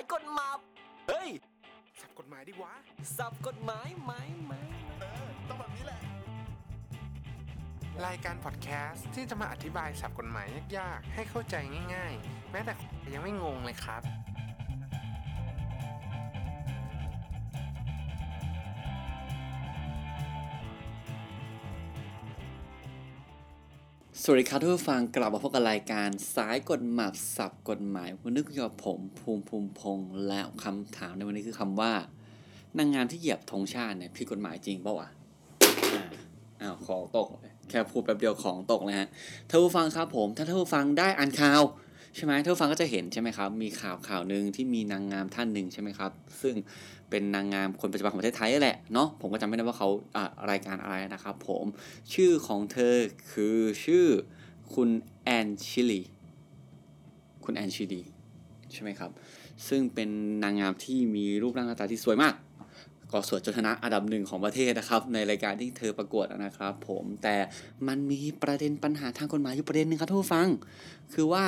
ายกฎหมายเฮ้ย สับกฎหมายดิวะ สับกฎหมายไหมไหมเออ ต้องแบบนี้แหละ รายการพอดแคสต์ที่จะมาอธิบายสับกฎหมายยากๆ ให้เข้าใจง่าย ๆ แม้แต่ยังไม่งงเลยครับ สวัสดีครับทุกผู้ฟังกลับมาพบกับรายการสายกฎหมายสับกฎหมายวันนี้คุยกับผมภูมิภูมิพงษ์และคำถามในวันนี้คือคำว่านางงามที่เหยียบธงชาติเนี่ยผิดกฎหมายจริงเปล่าวะอ่าอ้าวของตกเลยแค่พูดแป๊บเดียวของตกเลยฮะท่านผู้ฟังครับผม ถ้าท่านผู้ฟังได้อ่านข่าว ใช่ไหมท่านฟังก็จะเห็นใช่ไหมครับ มีข่าวข่าวหนึ่งที่มีนางงามท่านหนึ่งใช่ไหมครับ ซึ่งเป็นนางงามคนปัจจุบันของประเทศไทยนั่แหละเนาะผมก็จำไม่ได้ว่าเขาอ่ารายการอะไรนะครับ ผมชื่อของเธอคือชื่อคุณแอนชิลีคุณแอนชิลีใช่ไหมครับ ซึ่งเป็นนางงามที่มีรูปร่างหน้าตาที่สวยมาก ก็สวยจนชนะอันดับหนึ่งของประเทศนะครับ ในรายการที่เธอประกวดนะครับ ผมแต่มันมีประเด็นปัญหาทางกฎหมายอยู่ประเด็นหนึงครับทุกผู้ฟัง คือว่า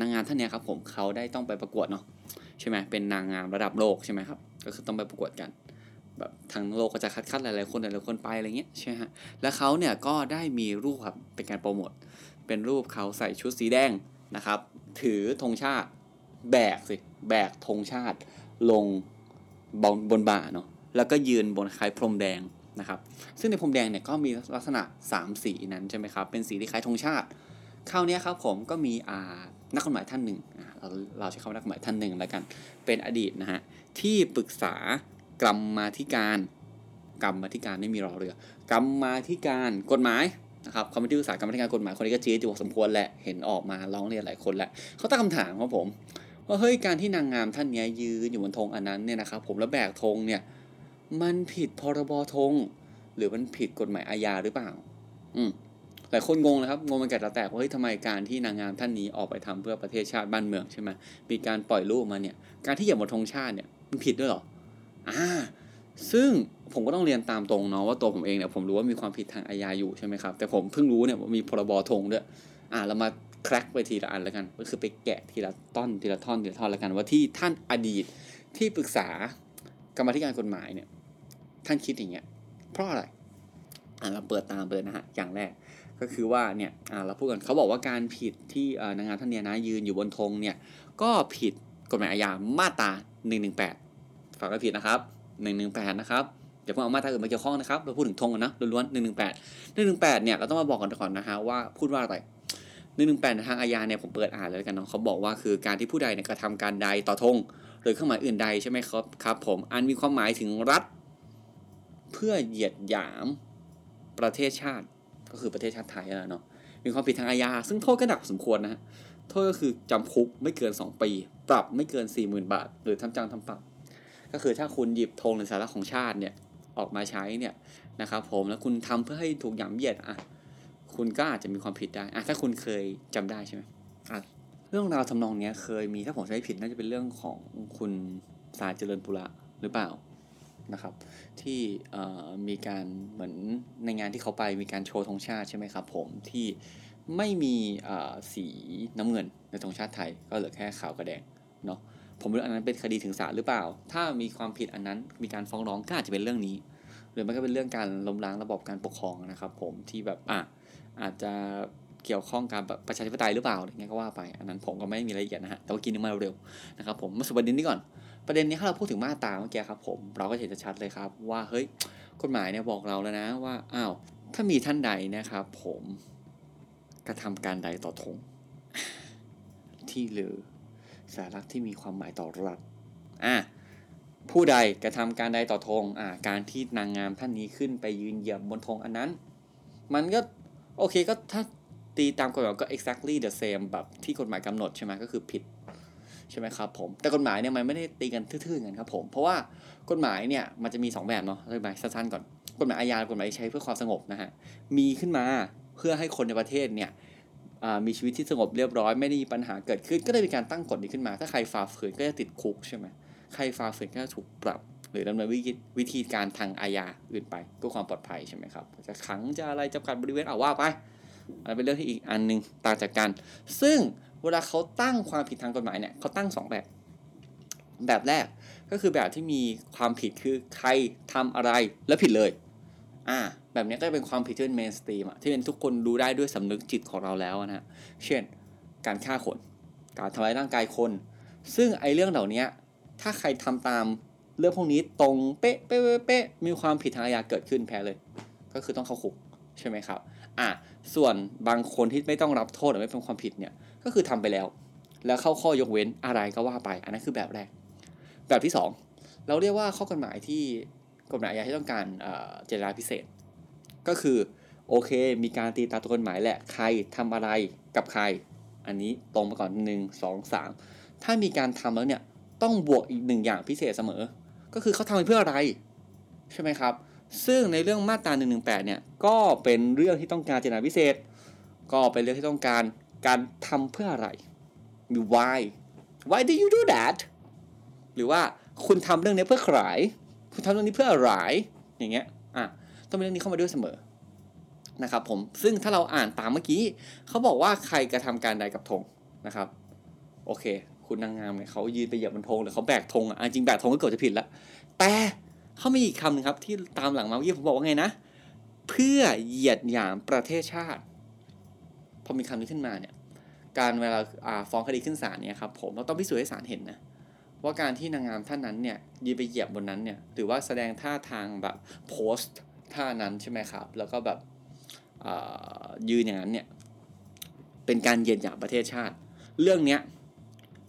นางงามท่านนี้ครับผมเขาได้ต้องไปประกวดเนาะใช่ไหมเป็นนางงามระดับโลกใช่ไหมครับก็คือต้องไปประกวดกันแบบทั้งโลกก็จะคัดคัดหลายๆคนหลายๆคนไปอะไรเงี้ยใช่ฮะแล้วเขาเนี่ยก็ได้มีรูปครับเป็นการโปรโมทเป็นรูปเขาใส่ชุดสีแดงนะครับ ถือธงชาติแบกสิแบกธงชาติลงบนบนบ่าเนาะ แล้วก็ยืนบนคล้ายพรมแดงนะครับ ซึ่งในพรมแดงเนี่ยก็มีลักษณะ 3 สีนั้นใช่ไหมครับ เป็นสีที่คล้ายธงชาติคราวเนี้ยครับผมก็มีนักกฎหมายท่านหนึ่งเราเราใช้คำนักกฎหมายท่านหนึ่งแล้วกัน เป็นอดีตนะฮะที่ปรึกษากรรมาธิการกรรมาธิการไม่มีรอเรือกรรมาธิการกฎหมายนะครับเขาไม่ได้ศึกษากรรมาธิการกฎหมายคนนี้ก็จี๊ดอยู่พอสมควรแหละเห็นออกมาร้องเรียนหลายคนแหละเขาตั้งคำถามครับผมว่าเฮ้ยการที่นางงามท่านนี้ยืนอยู่บนธงอันนั้นเนี่ยนะครับผมแล้วแบกธงเนี่ย มันผิดพรบธงหรือมันผิดกฎหมายอาญาหรือเปล่า อืมหลายคนงงนะครับงงมันแก่ตาแตกว่าเฮ้ยทำไมการที่นางงามท่านนี้ออกไปทำเพื่อประเทศชาติบ้านเมืองใช่ไหมมีการปล่อยรูปมาเนี่ย การที่เหยียบบนธงชาติเนี่ยมันผิดด้วยเหรออ่าซึ่งผมก็ต้องเรียนตามตรงเนาะว่าตัวผมเองเนี่ยผมรู้ว่ามีความผิดทางอาญาอยู่ใช่ไหมครับ แต่ผมเพิ่งรู้เนี่ยว่ามีพรบธงด้วยอ่าเรามาแคร็กไปทีละอันแล้วกัน ก็คือไปแกะทีละต้นทีละท่อนทีละท่อนแล้วกัน ว่าที่ท่านอดีตที่ปรึกษากรรมธิการกฎหมายเนี่ย ท่านคิดอย่างเงี้ย เพราะอะไรอ่าเราเปิดตามไปเลยนะฮะ อย่างแรกก็คือว่าเนี่ยอ่าเราพูดกันเขาบอกว่าการผิดที่นางงามท่านเนี้ยนะยืนอยู่บนธงเนี่ย ก็ผิดกฎหมายอาญามาตรา118ฝากไว้ผิดนะครับหนึ่งหนึ่งแปดนะครับอย่าเพิ่งเอามาตราอื่นมาเกี่ยวข้องนะครับ เราพูดถึงธงกันนะล้วนๆหนึ่งหนึ่งแปดหนึ่งหนึ่งแปดเนี่ยเราต้องมาบอกกันก่อนนะฮะว่าพูดว่าอะไรหนึ่งหนึ่งแปดทางอาญาเนี่ยผมเปิดอ่านเลยกันเนาะเขาบอกว่าคือการที่ผู้ใดเนี่ยกระทำการใดต่อธงหรือเครื่องหมายอื่นใดใช่ไหมครับครับ ผมอันมีความหมายถึงรัฐ เพื่อเหยียดหยามประเทศชาติก็คือประเทศชาติไทยแล้วเนาะมีความผิดทางอาญาซึ่งโทษก็หนักพอสมควรนะฮะโทษก็คือจำคุกไม่เกิน 2 ปี ปรับไม่เกิน 40,000 บาท หรือทั้งจำทั้งปรับ ก็คือถ้าคุณหยิบธงหรือสาระของชาติเนี่ยออกมาใช้เนี่ยนะครับผมแล้วคุณทำเพื่อให้ถูกหยามเหยียดอะคุณก็อาจจะมีความผิดได้อะถ้าคุณเคยจำได้ใช่ไหมอะเรื่องราวทำนองเนี้ยเคยมีถ้าผมจำไม่ผิดน่าจะเป็นเรื่องของคุณสายเจริญปุระหรือเปล่า นะครับ ที่มีการเหมือนในงานที่เขาไปมีการโชว์ธงชาติใช่ไหมครับผมที่ไม่มีสีน้ำเงินในธงชาติไทย ก็เหลือแค่ขาวกับแดงเนาะผมไม่รู้อันนั้นเป็นคดีถึงศาลหรือเปล่า ถ้ามีความผิดอันนั้นมีการฟ้องร้องก็อาจจะเป็นเรื่องนี้ หรือมันก็เป็นเรื่องการล้มล้างระบบการปกครองนะครับ ผมที่แบบอะอาจจะเกี่ยวข้องกับประชาธิปไตยหรือเปล่าอะไรเงี้ยก็ว่าไป อันนั้นผมก็ไม่มีรายละเอียดนะฮะแต่ว่ากินนึงมาเร็วๆนะครับผมมาสู่ประเด็นนี้ก่อน ประเด็นนี้ถ้าเราพูดถึงมาตราเมื่อกี้ครับผมเราก็เห็นชัดเลยครับ ว่าเฮ้ยกฎหมายเนี่ยบอกเราแล้วนะว่าอ้าวถ้ามีท่านใดนะครับ ผมกระทำการใดต่อธงที่หรือสาระที่มีความหมายต่อรัฐอะผู้ใดกระทำการใดต่อธงอ่าการที่นางงามท่านนี้ขึ้นไปยืนเหยียบบนธงอันนั้น มันก็โอเคก็ถ้าตีตามกฎหมายก็ exactly the same แบบที่กฎหมายกำหนดใช่ไหมก็คือผิด ใช่ไหมครับผมแต่กฎหมายเนี่ยมันไม่ได้ตีกันทื่อๆกันครับผมเพราะว่ากฎหมายเนี่ยมันจะมี 2 แบบเนาะอธิบายสั้นๆก่อนกฎหมายอาญากฎหมายใช้เพื่อความสงบนะฮะมีขึ้นมาเพื่อให้คนในประเทศเนี่ยมีชีวิตที่สงบเรียบร้อยไม่ได้มีปัญหาเกิดขึ้น ก็ได้มีการตั้งกฎนี้ขึ้นมา ถ้าใครฝ่าฝืนก็จะติดคุกใช่ไหมใครฝ่าฝืนก็จะถูกปรับ หรือดำเนินวิธีการทางอาญาอื่นไปเพื่อความปลอดภัยใช่ไหมครับจะขังจะอะไรจำกัดบริเวณเอาว่าไปอันนเป็นเรื่องที่อีกอันหนึ่งต่างจากกัน ซึ่ง เวลาเขาตั้งความผิดทางกฎหมายเนี่ยเขาตั้งสองแบบ แบบแรกก็คือแบบที่มีความผิดคือใครทำอะไรแล้วผิดเลย อ่า แบบนี้ก็จะเป็นความผิดที่เป็นเมนสตรีมอะที่เป็นทุกคนดูได้ด้วยสำนึกจิตของเราแล้วนะฮะเช่น การฆ่าคน การทำร้ายร่างกายคน ซึ่งไอ้เรื่องเหล่านี้ถ้าใครทำตามเรื่องพวกนี้ตรงเป๊ะเป๊ะเป๊ะเป๊ะมีความผิดทางอาญาเกิดขึ้นแพ้เลย ก็คือต้องเข้าคุกใช่ไหมครับ อะ ส่วนบางคนที่ไม่ต้องรับโทษหรือไม่เป็นความผิดเนี่ย ก็คือทำไปแล้ว แล้วเข้าข้อยกเว้นอะไรก็ว่าไป อันนั้นคือแบบแรก แบบที่สองเราเรียกว่าข้อกฎหมายที่กฎหมายอาญาที่ต้องการเอ่อเจาพิเศษ ก็คือโอเค มีการตีตาตัวกฎหมายแหละใครทำอะไรกับใคร อันนี้ตรงมาก่อนหนึ่งสองสามถ้ามีการทำแล้วเนี่ยต้องบวกอีกหนึ่งอย่างพิเศษเสมอ ก็คือเขาทำเพื่ออะไร ใช่ไหมครับ ซึ่งในเรื่องมาตรา1นึเนี่ยก็เป็นเรื่องที่ต้องการเจตนาพิเศษ ก็เป็นเรื่องที่ต้องการ การทำเพื่ออะไรมี why why do you do that หรือว่าคุณทำเรื่องนี้เพื่อใครคุณทำเรื่องนี้เพื่ออะไรอย่างเงี้ยอะต้องมีเรื่องนี้เข้ามาด้วยเสมอนะครับผมซึ่งถ้าเราอ่านตามเมื่อกี้เขาบอกว่าใครกระทำการใดกับธงนะครับ โอเค คุณนางงามเนี่ยเขายืนไปเหยียบบนธงหรือเขาแบกธงอะอะจริงแบกธงก็เกือบจะผิดละแต่เขามีอีกคำหนึ่งครับที่ตามหลังมาเมื่อกี้ผมบอกว่าไงนะ เพื่อเหยียดหยามประเทศชาติ พอมีคำนี้ขึ้นมาเนี่ย การเวลาาฟ้องคดีขึ้นศาลเนี่ยครับผมเราต้องพิสูจน์ให้ศาลเห็นนะว่าการที่นางงามท่านนั้นเนี่ยยืนไปเหยียบบนนั้นเนี่ยหรือว่าแสดงท่าทางแบบโพสต์ท่านั้นใช่ไหมครับ แล้วก็แบบยืนอย่างนั้นเนี่ยเป็นการเหยียดหยามประเทศชาติ เรื่องเนี้ย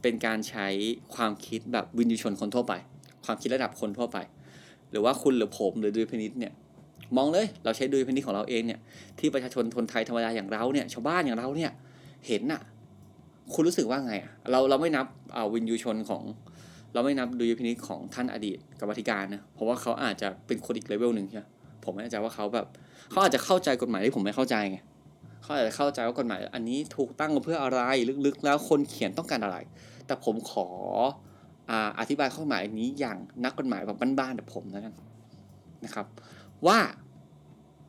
เป็นการใช้ความคิดแบบวินยูชนคนทั่วไป ความคิดระดับคนทั่วไป หรือว่าคุณหรือผมหรือดุลยพินิษเนี่ย มองเลย เราใช้ดุลพินิษของเราเองเนี่ยที่ประชาชนคนไทยธรรมดาอย่างเราเนี่ยชาวบ้านอย่างเราเนี่ยเห็นน่ะคุณรู้สึกว่าไงอะเราเราไม่นับอ่าวินยูชนของ เราไม่นับดุลพินิจของท่านอดีตกรรมธิการนะเพราะว่าเขาอาจจะเป็นคนอีกเลเวลหนึ่งใช่ไหมผมไม่แน่ใจว่าเขาแบบเขาอาจจะเข้าใจกฎหมายที่ผมไม่เข้าใจไงเขาอาจจะเข้าใจว่ากฎหมาย อันนี้ถูกตั้งมาเพื่ออะไรลึกๆ แล้วคนเขียนต้องการอะไร แต่ผมขออธิบายข้อกฎหมายนี้อย่างนักกฎหมายแบบบ้านๆแบบผมแล้วกันนะครับ ว่า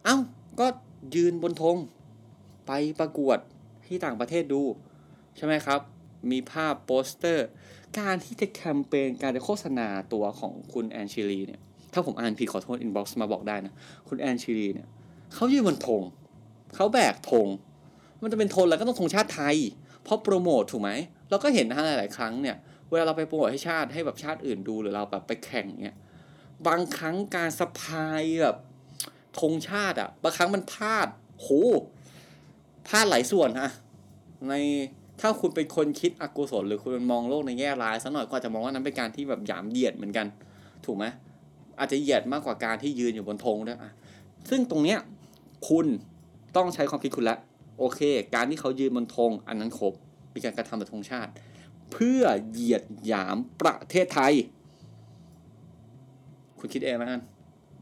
เอ้า ก็ยืนบนธงไปประกวดที่ต่างประเทศดู ใช่ไหมครับ มีภาพโปสเตอร์ การที่จะแคมเปญการจะโฆษณาตัวของคุณแอนชิลีเนี่ย ถ้าผมอ่านผิดขอโทษอินบ็อกซ์มาบอกได้นะ คุณแอนชิลีเนี่ยเขายืนบนธงเขาแบกธงมันจะเป็นธงแล้วก็ต้องธงชาติไทย เพราะโปรโมทถูกไหมเราก็เห็นนะหลาย ๆ ครั้งเนี่ยเวลาเราไปโปรโมทให้ชาติให้แบบชาติอื่นดูหรือเราแบบไปแข่งเนี่ย บางครั้งการสะพายแบบธงชาติอะบางครั้งมันพลาดโหพลาดหลายส่วนอะในถ้าคุณเป็นคนคิดอกุศลหรือคุณมองโลกในแง่ร้ายสักหน่อยก็อาจจะมองว่านั้นเป็นการที่แบบหยามเหยียดเหมือนกัน ถูกไหมอาจจะเหยียดมากกว่าการที่ยืนอยู่บนธงด้วยอะซึ่งตรงเนี้ยคุณต้องใช้ความคิดคุณละโอเค การที่เขายืนบนธงอันนั้นครบมีการกระทำแบบธงชาติ เพื่อเหยียดหยามประเทศไทย คุณคิดเองแล้วกัน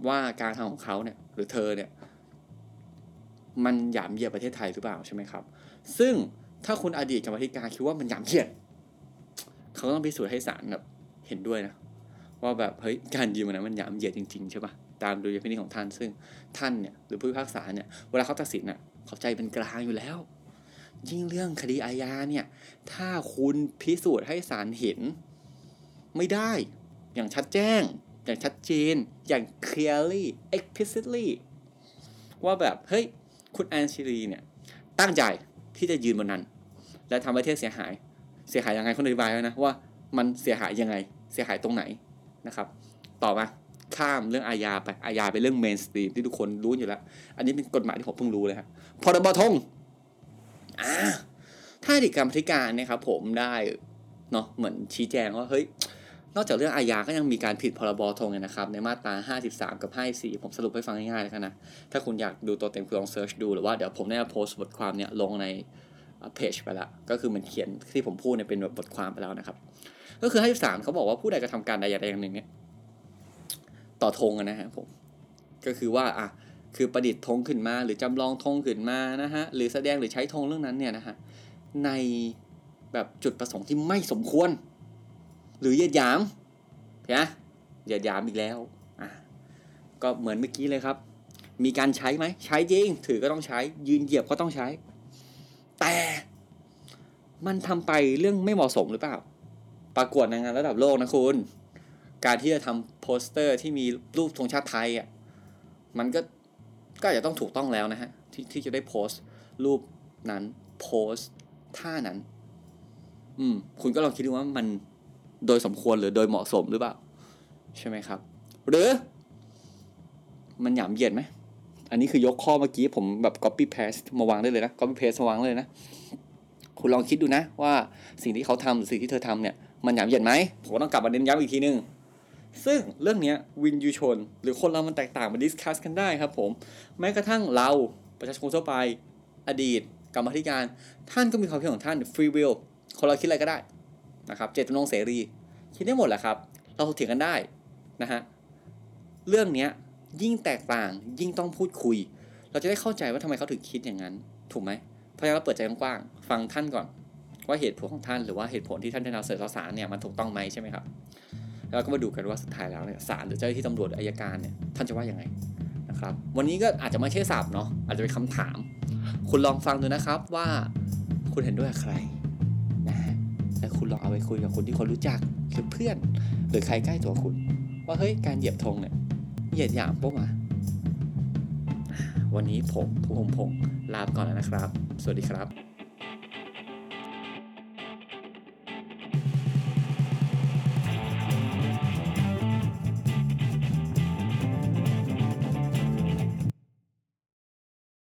ว่าการทำของเขาเนี่ยหรือเธอเนี่ย มันหยามเหยียดประเทศไทยหรือเปล่าใช่ไหมครับ ซึ่งถ้าคุณอดีตกรรมธิการคิดว่ามันหยามเหยียดเขาต้องพิสูจน์ให้ศาลแบบเห็นด้วยนะว่าแบบเฮ้ยการยืมนนั้นมันหยามเหยียดจริงๆใช่ปะตามดุลยพินิจของท่านซึ่งท่านเนี่ยหรือผู้พิพากษาเนี่ยเวลาเขาตัดสินน่ะเขาใจเป็นกลางอยู่แล้ว ยิ่งเรื่องคดีอาญาเนี่ย ถ้าคุณพิสูจน์ให้ศาลเห็น ไม่ได้อย่างชัดแจ้ง อย่างชัดเจน อย่าง clearly explicitly ว่าแบบเฮ้ยคุณแอนชิลีเนี่ยตั้งใจที่จะยืนบนนั้น และทำประเทศเสียหาย เสียหายยังไงคนอธิบายแล้วนะว่ามันเสียหายยังไงเสียหายตรงไหนนะครับ ต่อมาข้ามเรื่องอาญาไปอาญาเป็นเรื่อง mainstream ที่ทุกคนรู้อยู่แล้ว อันนี้เป็นกฎหมายที่ผมเพิ่งรู้เลยครับพรบธงอ่าท่านอดีตกรรมาธิการนะครับผมได้เนาะเหมือนชี้แจงว่าเฮ้ย นอกจากเรื่องอาญาก็ยังมีการผิดพรบธงเนี่ยนะครับ ในมาตรา 53 กับ 54 ผมสรุปให้ฟังง่ายๆเลยนะ ถ้าคุณอยากดูตัวเต็มคุณลองเซิร์ชดูหรือว่าเดี๋ยวผมได้โพสต์บทความเนี่ยลงในเพจไปแล้วก็คือมันเขียนที่ผมพูดเนี่ยเป็นบทความไปแล้วนะครับ ก็คือ 53 เขาบอกว่าผู้ใดกระทำการใดอย่างใดอย่างหนึ่งเนี่ยต่อธงนะฮะผมก็คือว่าอะคือประดิษฐ์ธงขึ้นมา หรือจำลองธงขึ้นมานะฮะหรือแสดงหรือใช้ธงเรื่องนั้นเนี่ยนะฮะในแบบจุดประสงค์ที่ไม่สมควร หรือเหยียดหยามนะเหยียดหยามอีกแล้วอะก็เหมือนเมื่อกี้เลยครับ มีการใช้ไหมใช้จริงถือก็ต้องใช้ ยืนเหยียบก็ต้องใช้ แต่มันทำไปเรื่องไม่เหมาะสมหรือเปล่า ประกวดนางงามระดับโลกนะคุณ การที่จะทำโปสเตอร์ที่มีรูปธงชาติไทยอะมันก็ก็อาจจะต้องถูกต้องแล้วนะฮะที่ที่จะได้โพสต์รูปนั้นโพสต์ท่านั้น อืม คุณก็ลองคิดดูว่ามัน โดยสมควรหรือโดยเหมาะสมหรือเปล่า ใช่ไหมครับ หรือ มันหยามเยียดไหม อันนี้คือยกข้อเมื่อกี้ผมแบบ copy paste มาวางได้เลยนะ copy paste มาวางเลยนะ คุณลองคิดดูนะ ว่าสิ่งที่เขาทำหรือสิ่งที่เธอทำเนี่ย มันหยามเยียดไหมผมต้องกลับมาเน้นย้ำอีกทีนึงซึ่งเรื่องนี้วินยูชน หรือคนเรามันแตกต่างมาดิสคัสกันได้ครับผม แม้กระทั่งเราประชาชนทั่วไป อดีตกรรมธิการ ท่านก็มีความคิดของท่านฟรีวิลคนเราคิดอะไรก็ได้ นะครับเจตจำนงเสรีคิดได้หมดแหละครับ เราเถียงกันได้นะฮะเรื่องเนี้ยยิ่งแตกต่างยิ่งต้องพูดคุย เราจะได้เข้าใจว่าทำไมเขาถึงคิดอย่างนั้น ถูกไหมเพราะฉะนั้นเราเปิดใจกว้างๆฟังท่านก่อน ว่าเหตุผลของท่านหรือว่าเหตุผลที่ท่านได้นำเสนอต่อศาลเนี่ยมันถูกต้องไหมใช่ไหมครับแล้วก็มาดูกันว่าสุดท้ายแล้วเนี่ยศาลหรือเจ้าหน้าที่ตำรวจอายการเนี่ยท่านจะว่ายังไงนะครับ วันนี้ก็อาจจะไม่ใช่สับเนาะอาจจะเป็นคำถาม คุณลองฟังดูนะครับว่าคุณเห็นด้วยใคร แต่คุณลองเอาไปคุยกับคนที่คนรู้จักหรือเพื่อน หรือใครใกล้ตัวคุณ ว่าเฮ้ยการเหยียบธงเนี่ยเหยียดหยามปุ๊บมาวันนี้ผมภูมิพงศ์ลาไปก่อนแล้วนะครับ สวัสดีครับ